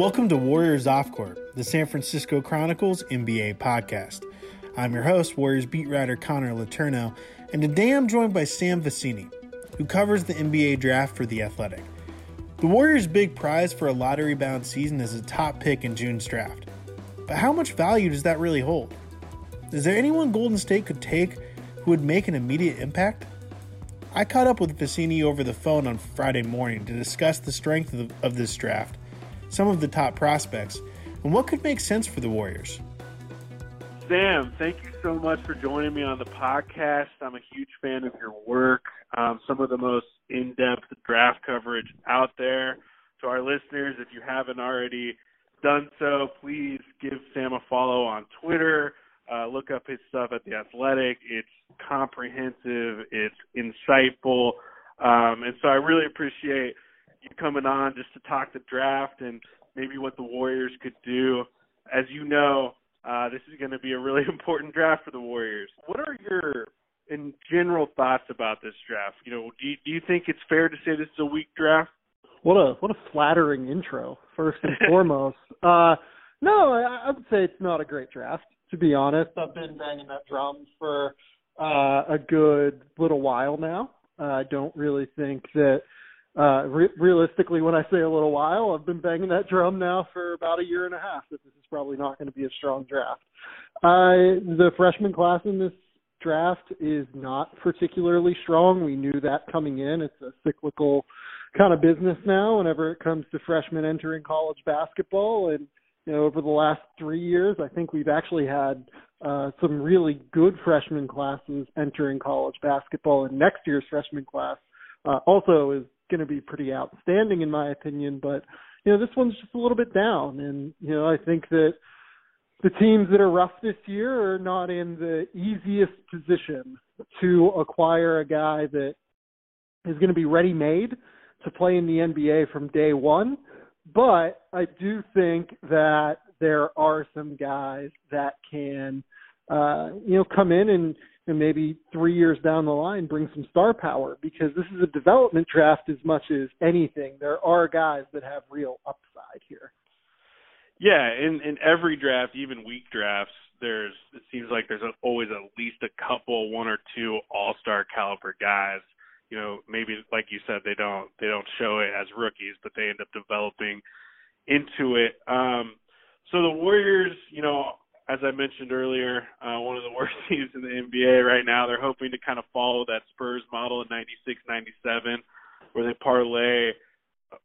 Welcome to Warriors Off Court, the San Francisco Chronicles NBA podcast. I'm your host, Warriors beat writer Connor Letourneau, and today I'm joined by Sam Vecenie, who covers the NBA draft for The Athletic. The Warriors' big prize for a lottery bound season is a top pick in June's draft. But how much value does that really hold? Is there anyone Golden State could take who would make an immediate impact? I caught up with Vecenie over the phone on Friday morning to discuss the strength of, of this draft, some of the top prospects, and what could make sense for the Warriors. Sam, thank you so much for joining me on the podcast. I'm a huge fan of your work, um, some of the most in depth draft coverage out there. To our listeners, if you haven't already done so, please give Sam a follow on Twitter. Uh, look up his stuff at The Athletic. It's comprehensive, it's insightful. Um, and so I really appreciate coming on just to talk the draft and maybe what the Warriors could do. As you know, uh, this is going to be a really important draft for the Warriors. What are your, in general, thoughts about this draft? You know, do you, do you think it's fair to say this is a weak draft? What a what a flattering intro, first and foremost. Uh no, I, I would say it's not a great draft, to be honest. I've been banging that drum for uh a good little while now. Uh, I don't really think that uh re- realistically when I say a little while, I've been banging that drum now for about a year and a half that this is probably not going to be a strong draft. Uh the freshman class in this draft is not particularly strong. We knew that coming in. It's a cyclical kind of business now whenever it comes to freshmen entering college basketball and you know over the last 3 years I think we've actually had uh some really good freshman classes entering college basketball and next year's freshman class uh also is going to be pretty outstanding in my opinion but you know this one's just a little bit down and you know I think that the teams that are rough this year are not in the easiest position to acquire a guy that is going to be ready made to play in the NBA from day one. But I do think that there are some guys that can, uh, you know, come in and, and maybe three years down the line bring some star power because this is a development draft as much as anything. There are guys that have real upside here. Yeah, in in every draft, even weak drafts, there's it seems like there's a, always at least a couple, one or two all-star caliber guys. You know, maybe like you said, they don't they don't show it as rookies, but they end up developing into it. Um, so the Warriors, you know, as I mentioned earlier, uh, one of the worst teams in the NBA right now. They're hoping to kind of follow that Spurs model in '96, '97, where they parlay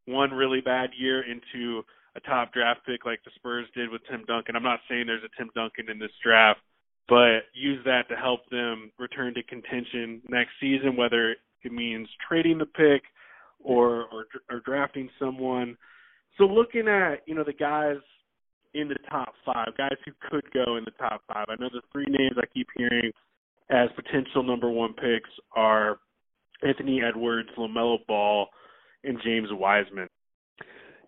one really bad year into a top draft pick like the Spurs did with Tim Duncan. I'm not saying there's a Tim Duncan in this draft, but use that to help them return to contention next season, whether it means trading the pick or or, or drafting someone. So looking at you know the guys in the top five, guys who could go in the top five. I know the three names I keep hearing as potential number one picks are Anthony Edwards, LaMelo Ball, and James Wiseman.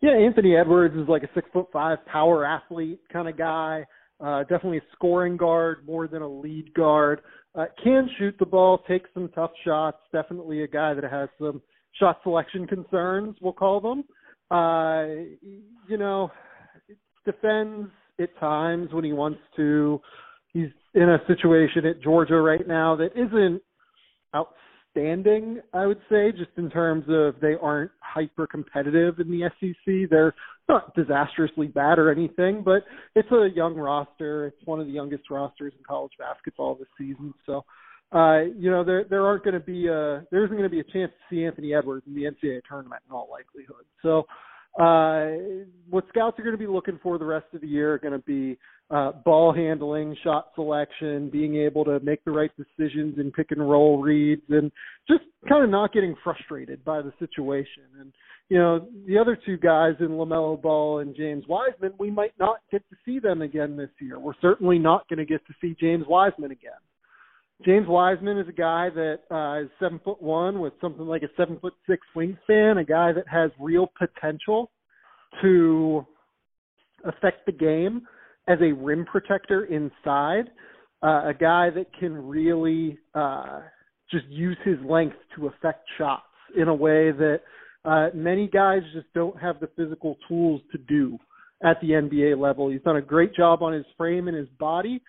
Yeah, Anthony Edwards is like a six foot five power athlete kind of guy. Uh, definitely a scoring guard more than a lead guard. Uh, can shoot the ball, take some tough shots. Definitely a guy that has some shot selection concerns. We'll call them. Uh, you know, defends at times when he wants to. He's in a situation at Georgia right now that isn't outstanding, I would say, just in terms of they aren't hyper competitive in the SEC. They're not disastrously bad or anything, but it's a young roster. It's one of the youngest rosters in college basketball this season. So, uh, you know, there there aren't going to be a there isn't going to be a chance to see Anthony Edwards in the NCAA tournament in all likelihood. So, uh, what scouts are going to be looking for the rest of the year are going to be uh, ball handling, shot selection, being able to make the right decisions in pick and roll reads, and just kind of not getting frustrated by the situation. And you know, the other two guys in LaMelo Ball and James Wiseman, we might not get to see them again this year. We're certainly not going to get to see James Wiseman again. James Wiseman is a guy that uh, is seven foot one with something like a seven foot six wingspan, a guy that has real potential to affect the game as a rim protector inside, uh, a guy that can really uh, just use his length to affect shots in a way that uh, many guys just don't have the physical tools to do at the NBA level. He's done a great job on his frame and his body,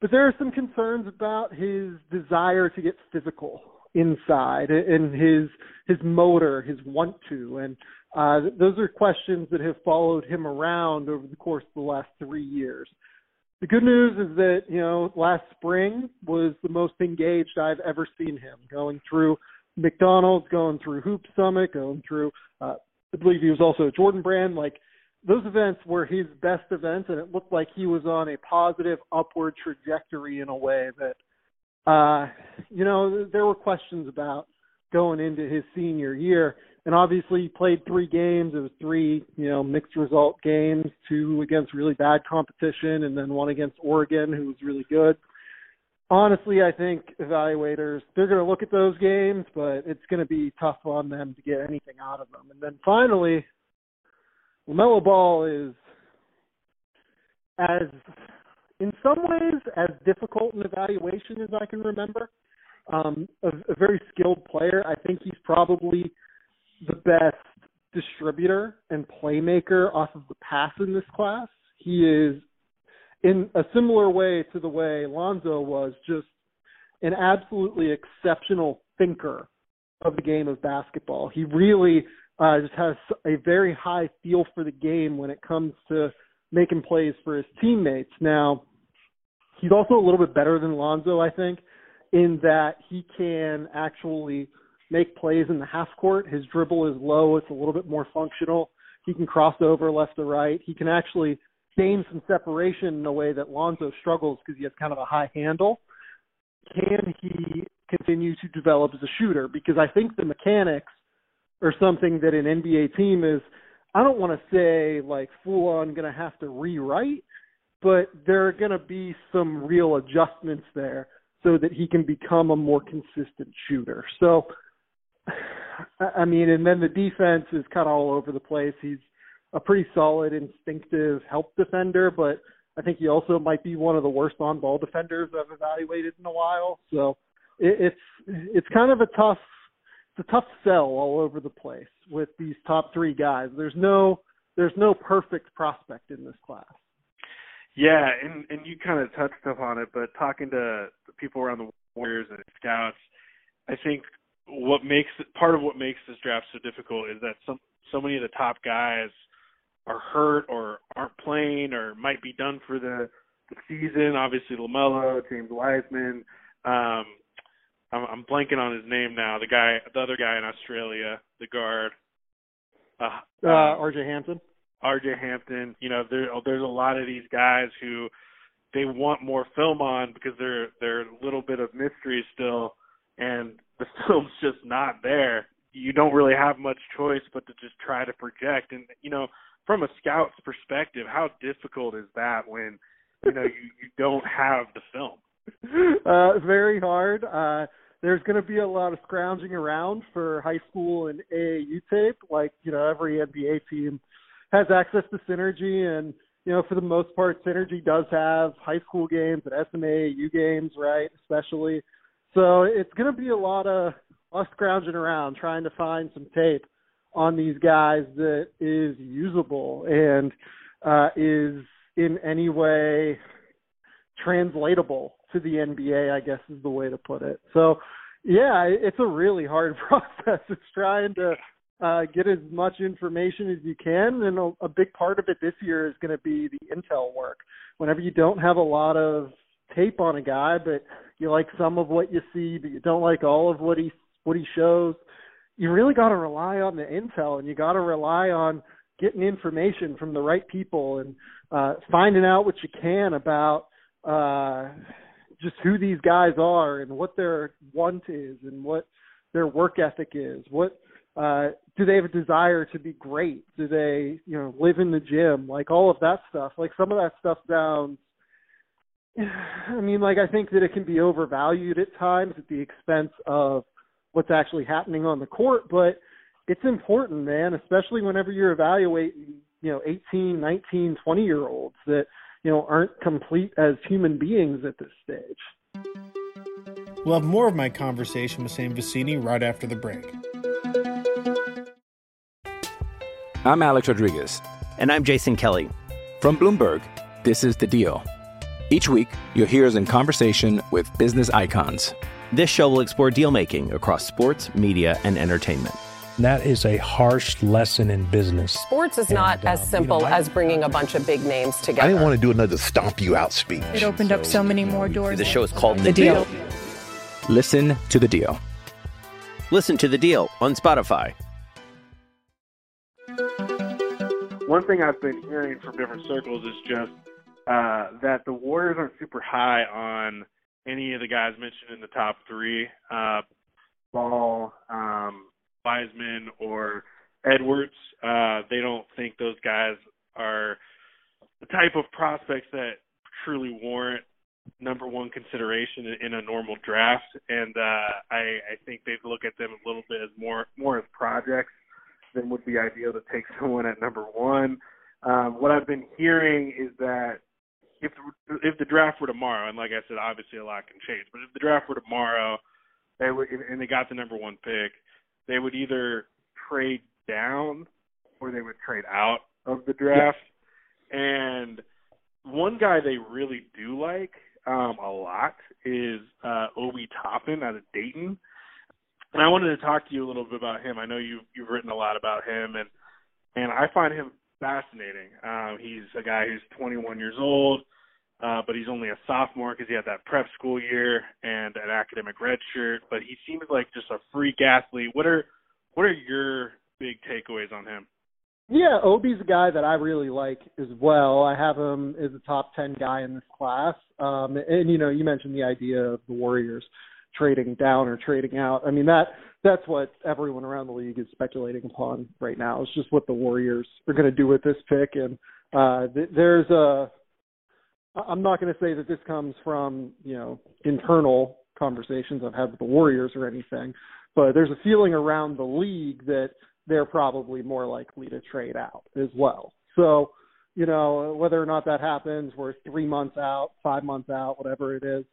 but there are some concerns about his desire to get physical inside and his his motor, his want to, and uh, those are questions that have followed him around over the course of the last three years. The good news is that you know last spring was the most engaged I've ever seen him, going through McDonald's, going through Hoop Summit, going through. Uh, I believe he was also a Jordan Brand. Like those events were his best events, and it looked like he was on a positive upward trajectory in a way that, uh, you know, there were questions about going into his senior year. And obviously, he played three games. It was three, you know, mixed result games, two against really bad competition, and then one against Oregon, who was really good. Honestly, I think evaluators they're going to look at those games, but it's going to be tough on them to get anything out of them. And then finally, LaMelo Ball is as in some ways as difficult an evaluation as I can remember. Um, a, a very skilled player. I think he's probably the best distributor and playmaker off of the pass in this class. He is in a similar way to the way Lonzo was just an absolutely exceptional thinker of the game of basketball. He really uh, just has a very high feel for the game when it comes to making plays for his teammates. Now, he's also a little bit better than Lonzo, I think, in that he can actually make plays in the half court. His dribble is low, it's a little bit more functional. He can cross over left to right. He can actually gain some separation in a way that Lonzo struggles because he has kind of a high handle. Can he continue to develop as a shooter? Because I think the mechanics or something that an NBA team is I don't want to say like full on going to have to rewrite, but there are going to be some real adjustments there so that he can become a more consistent shooter. So I mean, and then the defense is kind of all over the place. He's a pretty solid instinctive help defender, but I think he also might be one of the worst on ball defenders I've evaluated in a while. So it, it's it's kind of a tough it's a tough sell all over the place with these top three guys. There's no there's no perfect prospect in this class. Yeah, and and you kind of touched upon it, but talking to people around the Warriors and scouts, I think what makes part of what makes this draft so difficult is that some so many of the top guys are hurt or aren't playing or might be done for the, the season. Obviously, Lamelo, James Wiseman. Um, I'm, I'm blanking on his name now. The guy, the other guy in Australia, the guard. Uh, uh, um, RJ Hampton. RJ Hampton. You know, there, there's a lot of these guys who they want more film on because they're they're a little bit of mystery still, and the film's just not there. You don't really have much choice but to just try to project. And you know, from a scout's perspective, how difficult is that when you know you, you don't have the film? Uh, very hard. Uh, there's going to be a lot of scrounging around for high school and AAU tape. Like you know, every NBA team has access to Synergy, and you know, for the most part, Synergy does have high school games and SMA AAU games, right? Especially, so it's going to be a lot of us scrounging around trying to find some tape on these guys that is usable and uh, is in any way translatable to the NBA, I guess is the way to put it. So, yeah, it's a really hard process. It's trying to uh, get as much information as you can, and a, a big part of it this year is going to be the intel work. Whenever you don't have a lot of tape on a guy, but you like some of what you see, but you don't like all of what he what he shows, you really got to rely on the intel and you got to rely on getting information from the right people and uh, finding out what you can about uh, just who these guys are and what their want is and what their work ethic is. What uh, do they have a desire to be great? Do they, you know, live in the gym? Like all of that stuff. Like some of that stuff sounds. I mean, like I think that it can be overvalued at times at the expense of what's actually happening on the court, but it's important, man, especially whenever you're evaluating, you know, 18, 19, 20 year olds that, you know, aren't complete as human beings at this stage. We'll have more of my conversation with Sam Vecenie right after the break. I'm Alex Rodriguez. And I'm Jason Kelly. From Bloomberg, this is The Deal. Each week, you'll hear us in conversation with business icons. This show will explore deal making across sports, media, and entertainment. That is a harsh lesson in business. Sports is not And, uh, as you simple know, I- as bringing a bunch of big names together. I didn't want to do another stomp you out speech. It opened up so many more doors. The show is called The Deal. Listen to The Deal. Listen to the deal on Spotify. One thing I've been hearing from different circles is just uh, that the Warriors aren't super high on any of the guys mentioned in the top three, uh, Ball, Wiseman, or Edwards. Uh, they don't think those guys are the type of prospects that truly warrant number one consideration in, in a normal draft, and uh, I, I think they look at them a little bit as more more as projects than would be ideal to take someone at number one. Um, what I've been hearing is that if if the draft were tomorrow, and like I said, obviously a lot can change, but if the draft were tomorrow, they would, and they got the number one pick, they would either trade down or they would trade out of the draft. And one guy they really do like um, a lot is uh, Obi Toppin out of Dayton. And I wanted to talk to you a little bit about him. I know you've you've written a lot about him, and and I find him fascinating. Um, he's a guy who's 21 years old, uh, but he's only a sophomore because he had that prep school year and an academic red shirt. But he seems like just a freak athlete. What are what are your big takeaways on him? Yeah, Obi's a guy that I really like as well. I have him as a top ten guy in this class. Um, and you know, you mentioned the idea of the Warriors trading down or trading out. I mean that that's what everyone around the league is speculating upon right now. It's just what the Warriors are going to do with this pick. And uh, th- there's a I'm not going to say that this comes from you know internal conversations I've had with the Warriors or anything, but there's a feeling around the league that they're probably more likely to trade out as well. So, you know, whether or not that happens, we're three months out, five months out, whatever it is,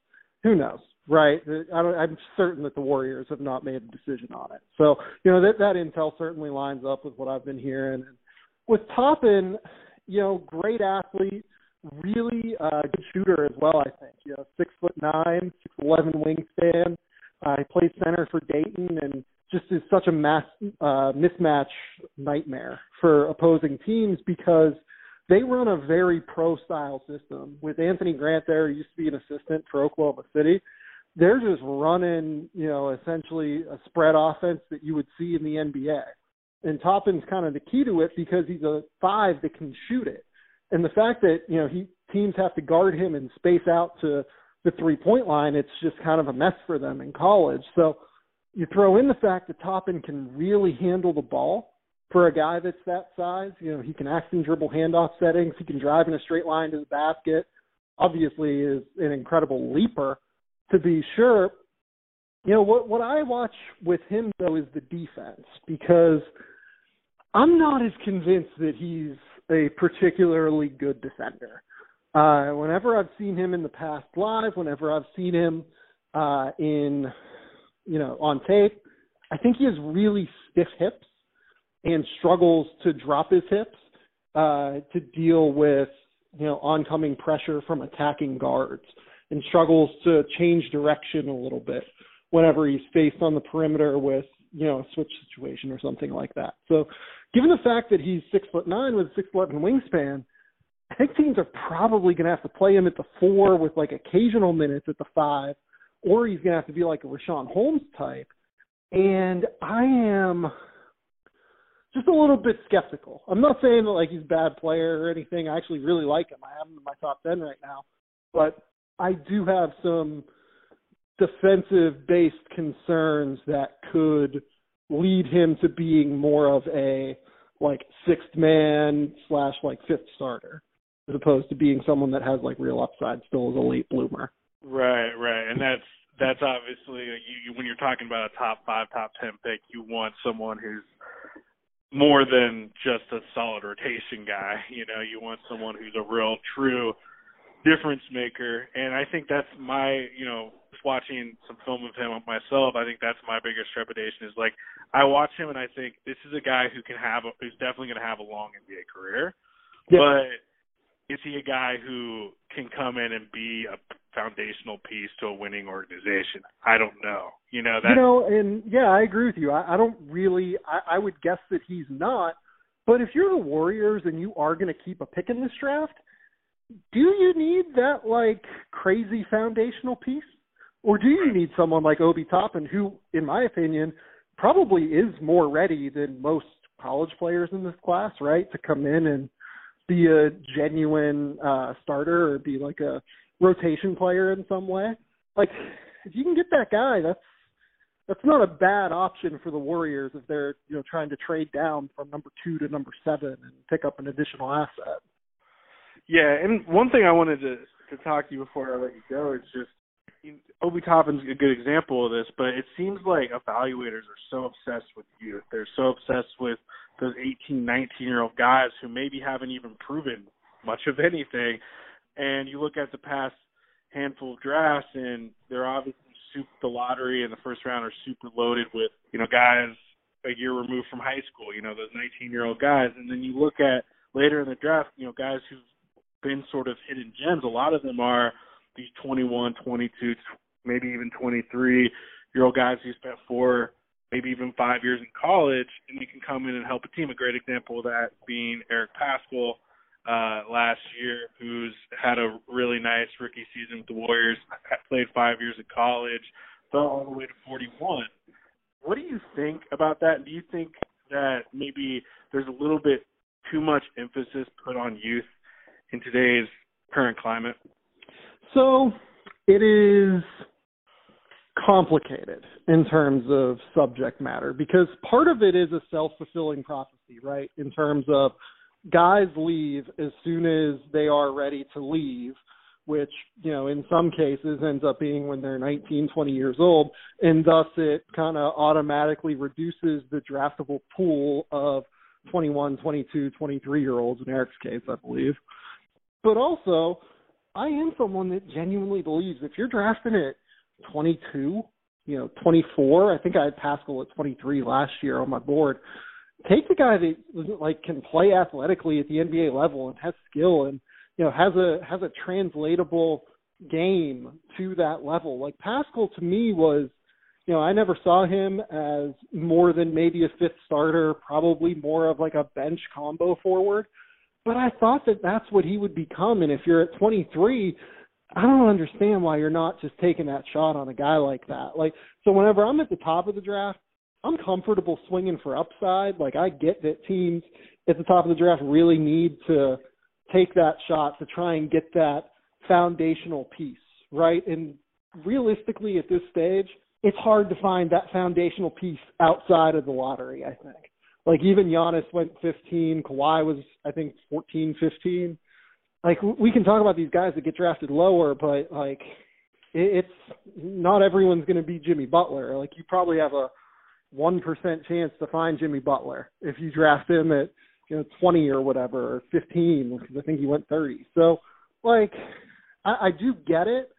who knows, right? I don't, I'm certain that the Warriors have not made a decision on it. So, you know, that that intel certainly lines up with what I've been hearing. With Toppin, you know, great athlete, really uh, good shooter as well. I think, you know, six foot nine, six eleven wingspan. Uh, he plays center for Dayton and just is such a mass uh, mismatch nightmare for opposing teams because they run a very pro style system. With Anthony Grant there, who used to be an assistant for Oklahoma City. They're just running, you know, essentially a spread offense that you would see in the NBA. And Toppin's kind of the key to it because he's a five that can shoot it. And the fact that, you know, he teams have to guard him and space out to the three point line, it's just kind of a mess for them in college. So you throw in the fact that Toppin can really handle the ball for a guy that's that size. You know, he can act in dribble handoff settings. He can drive in a straight line to the basket. Obviously, is an incredible leaper to be sure. You know what? What I watch with him though is the defense because I'm not as convinced that he's a particularly good defender. Uh, whenever I've seen him in the past live, whenever I've seen him uh, in you know, on tape. I think he has really stiff hips and struggles to drop his hips uh, to deal with, you know, oncoming pressure from attacking guards and struggles to change direction a little bit whenever he's faced on the perimeter with, you know, a switch situation or something like that. So given the fact that he's six foot nine with a six eleven wingspan, I think teams are probably gonna have to play him at the four with like occasional minutes at the five or he's going to have to be like a Richaun Holmes type. And I am just a little bit skeptical. I'm not saying that like he's a bad player or anything. I actually really like him. I have him in my top ten right now, but I do have some defensive based concerns that could lead him to being more of a like sixth man slash like fifth starter as opposed to being someone that has like real upside still as a late bloomer. Right, right, and that's that's obviously you, when you're talking about a top five, top ten pick, you want someone who's more than just a solid rotation guy. You know, you want someone who's a real, true difference maker, and I think that's my, you know, watching some film of him myself. I think that's my biggest trepidation is like I watch him and I think this is a guy who can have, a, who's definitely going to have a long NBA career, yeah. but is he a guy who can come in and be a foundational piece to a winning organization? I don't know. You know that. You know, and yeah, I agree with you. I, I don't really. I, I would guess that he's not. But if you're the Warriors and you are going to keep a pick in this draft, do you need that like crazy foundational piece, or do you need someone like Obi Toppin, who, in my opinion, probably is more ready than most college players in this class, right, to come in and be a genuine uh starter or be like a rotation player in some way. Like if you can get that guy, that's that's not a bad option for the Warriors if they're you know trying to trade down from number two to number seven and pick up an additional asset. Yeah, and one thing I wanted to to talk to you before I let you go is just Obi Toppin's a good example of this, but it seems like evaluators are so obsessed with youth. They're so obsessed with those 18, 19 year old guys who maybe haven't even proven much of anything. And you look at the past handful of drafts, and they're obviously super the lottery and the first round are super loaded with you know guys a year removed from high school. You know those 19 year old guys, and then you look at later in the draft, you know guys who've been sort of hidden gems. A lot of them are these 21, 22, maybe even 23 year old guys who spent four maybe even five years in college, and he can come in and help a team. A great example of that being Eric Paschall uh, last year, who's had a really nice rookie season with the Warriors, played five years in college, fell all the way to 41. What do you think about that? Do you think that maybe there's a little bit too much emphasis put on youth in today's current climate? So it is complicated in terms of subject matter because part of it is a self-fulfilling prophecy, right? In terms of guys leave as soon as they are ready to leave, which, you know, in some cases ends up being when they're 19, 20 years old, and thus it kind of automatically reduces the draftable pool of 21, 22, 23 year olds in Eric's case, I believe. But also, I am someone that genuinely believes if you're drafting at 22, you know, 24. I think I had Paschall at 23 last year on my board. Take the guy that like can play athletically at the NBA level and has skill and you know has a has a translatable game to that level. Like Paschall to me was, you know, I never saw him as more than maybe a fifth starter, probably more of like a bench combo forward. But I thought that that's what he would become. And if you're at 23, I don't understand why you're not just taking that shot on a guy like that. Like, so whenever I'm at the top of the draft, I'm comfortable swinging for upside. Like, I get that teams at the top of the draft really need to take that shot to try and get that foundational piece, right? And realistically, at this stage, it's hard to find that foundational piece outside of the lottery, I think. Like, even Giannis went 15, Kawhi was, I think, 14, 15 like we can talk about these guys that get drafted lower, but like it's not everyone's going to be Jimmy Butler. Like you probably have a one percent chance to find Jimmy Butler if you draft him at you know twenty or whatever or fifteen because I think he went thirty. So like I, I do get it,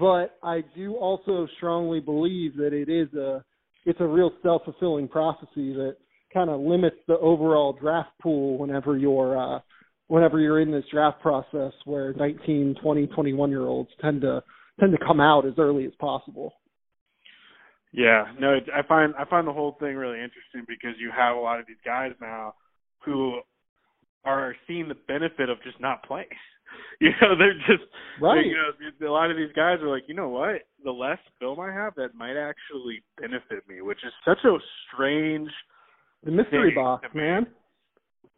but I do also strongly believe that it is a it's a real self fulfilling prophecy that kind of limits the overall draft pool whenever you're uh whenever you're in this draft process where 19, 20, 21 year olds tend to tend to come out as early as possible. Yeah, no, I find I find the whole thing really interesting because you have a lot of these guys now who are seeing the benefit of just not playing. You know, they're just right. You know, a lot of these guys are like, you know what? The less film I have, that might actually benefit me, which is such a strange The mystery box, man.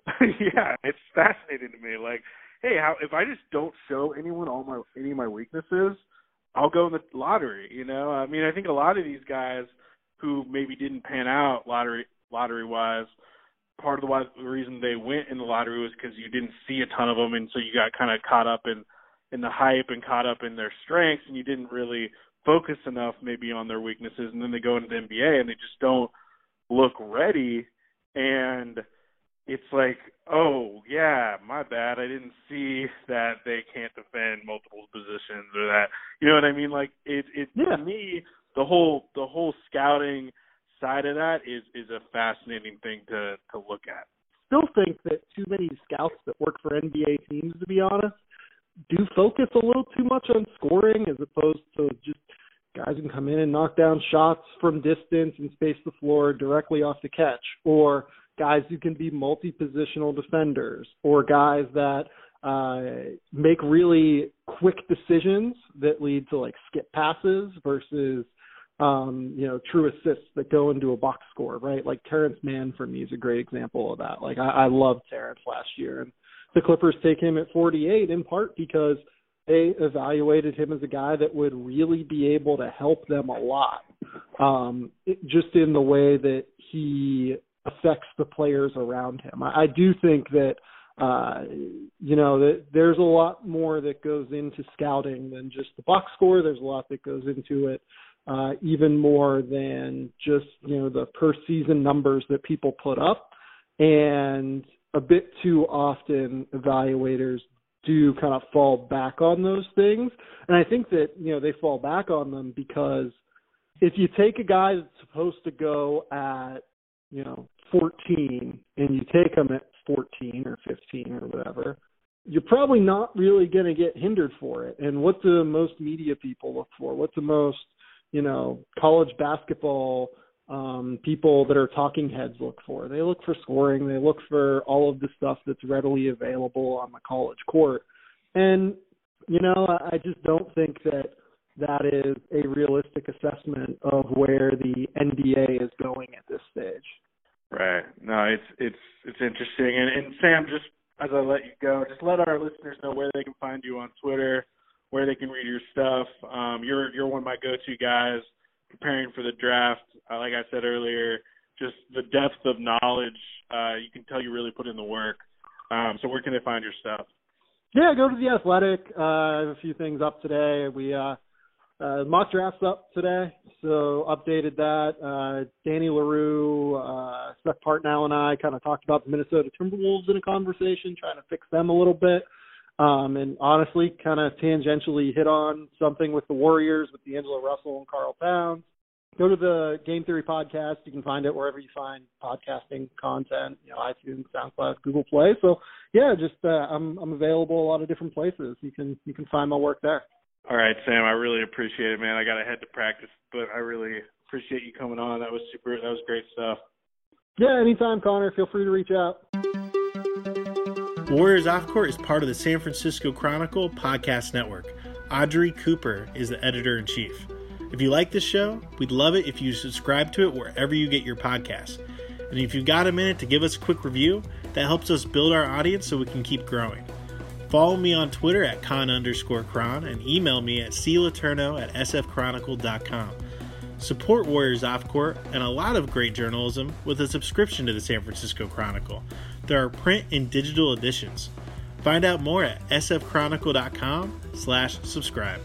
yeah, it's fascinating to me. Like, hey, how if I just don't show anyone all my any of my weaknesses, I'll go in the lottery. You know, I mean, I think a lot of these guys who maybe didn't pan out lottery lottery wise, part of the, why, the reason they went in the lottery was because you didn't see a ton of them, and so you got kind of caught up in in the hype and caught up in their strengths, and you didn't really focus enough maybe on their weaknesses, and then they go into the NBA and they just don't look ready, and it's like, oh yeah, my bad. I didn't see that they can't defend multiple positions or that. You know what I mean? Like it it Yeah. to me the whole the whole scouting side of that is is a fascinating thing to to look at. Still think that too many scouts that work for NBA teams, to be honest, do focus a little too much on scoring as opposed to just guys can come in and knock down shots from distance and space the floor directly off the catch, or guys who can be multi-positional defenders, or guys that uh, make really quick decisions that lead to like skip passes versus um, you know, true assists that go into a box score, right? Like Terance Mann for me is a great example of that. Like I, I loved Terance last year, and the Clippers take him at 48 in part because they evaluated him as a guy that would really be able to help them a lot, um, it, just in the way that he affects the players around him. I, I do think that uh you know that there's a lot more that goes into scouting than just the box score there's a lot that goes into it uh even more than just you know the per season numbers that people put up and a bit too often evaluators do kind of fall back on those things. And i think that you know they fall back on them because if you take a guy that's supposed to go at you know 14 and you take him at 14 or 15 or whatever you're probably not really going to get hindered for it. And what do most media people look for? What's the most you know college basketball um people that are talking heads look for they look for scoring they look for all of the stuff that's readily available on the college court and you know i just don't think that that is a realistic assessment of where the NBA is going at this stage. Right. No, it's it's it's interesting. And and Sam, just as I let you go, just let our listeners know where they can find you on Twitter, where they can read your stuff. Um, you're you're one of my go-to guys preparing for the draft. Uh, like I said earlier, just the depth of knowledge. Uh, you can tell you really put in the work. Um, so where can they find your stuff? Yeah, go to the Athletic. Uh, I have a few things up today. We uh, uh, mock drafts up today, so updated that. Uh, Danny Leroux, uh, Seth Partnow, and I kind of talked about the Minnesota Timberwolves in a conversation, trying to fix them a little bit. Um, and honestly, kind of tangentially hit on something with the Warriors with D'Angelo Russell and Karl Towns. Go to the Game Theory podcast. You can find it wherever you find podcasting content, you know, iTunes, SoundCloud, Google Play. So yeah, just uh, I'm I'm available a lot of different places. You can you can find my work there. All right, Sam. I really appreciate it, man. I got to head to practice, but I really appreciate you coming on. That was super. That was great stuff. Yeah, anytime, Connor. Feel free to reach out. Warriors Off Court is part of the San Francisco Chronicle podcast network. Audrey Cooper is the editor in chief. If you like this show, we'd love it if you subscribe to it wherever you get your podcasts. And if you've got a minute to give us a quick review, that helps us build our audience so we can keep growing. Follow me on Twitter at con underscore cron and email me at cletourneau at sfchronicle.com. Support Warriors Off Court and a lot of great journalism with a subscription to the San Francisco Chronicle. There are print and digital editions. Find out more at sfchronicle.com slash subscribe.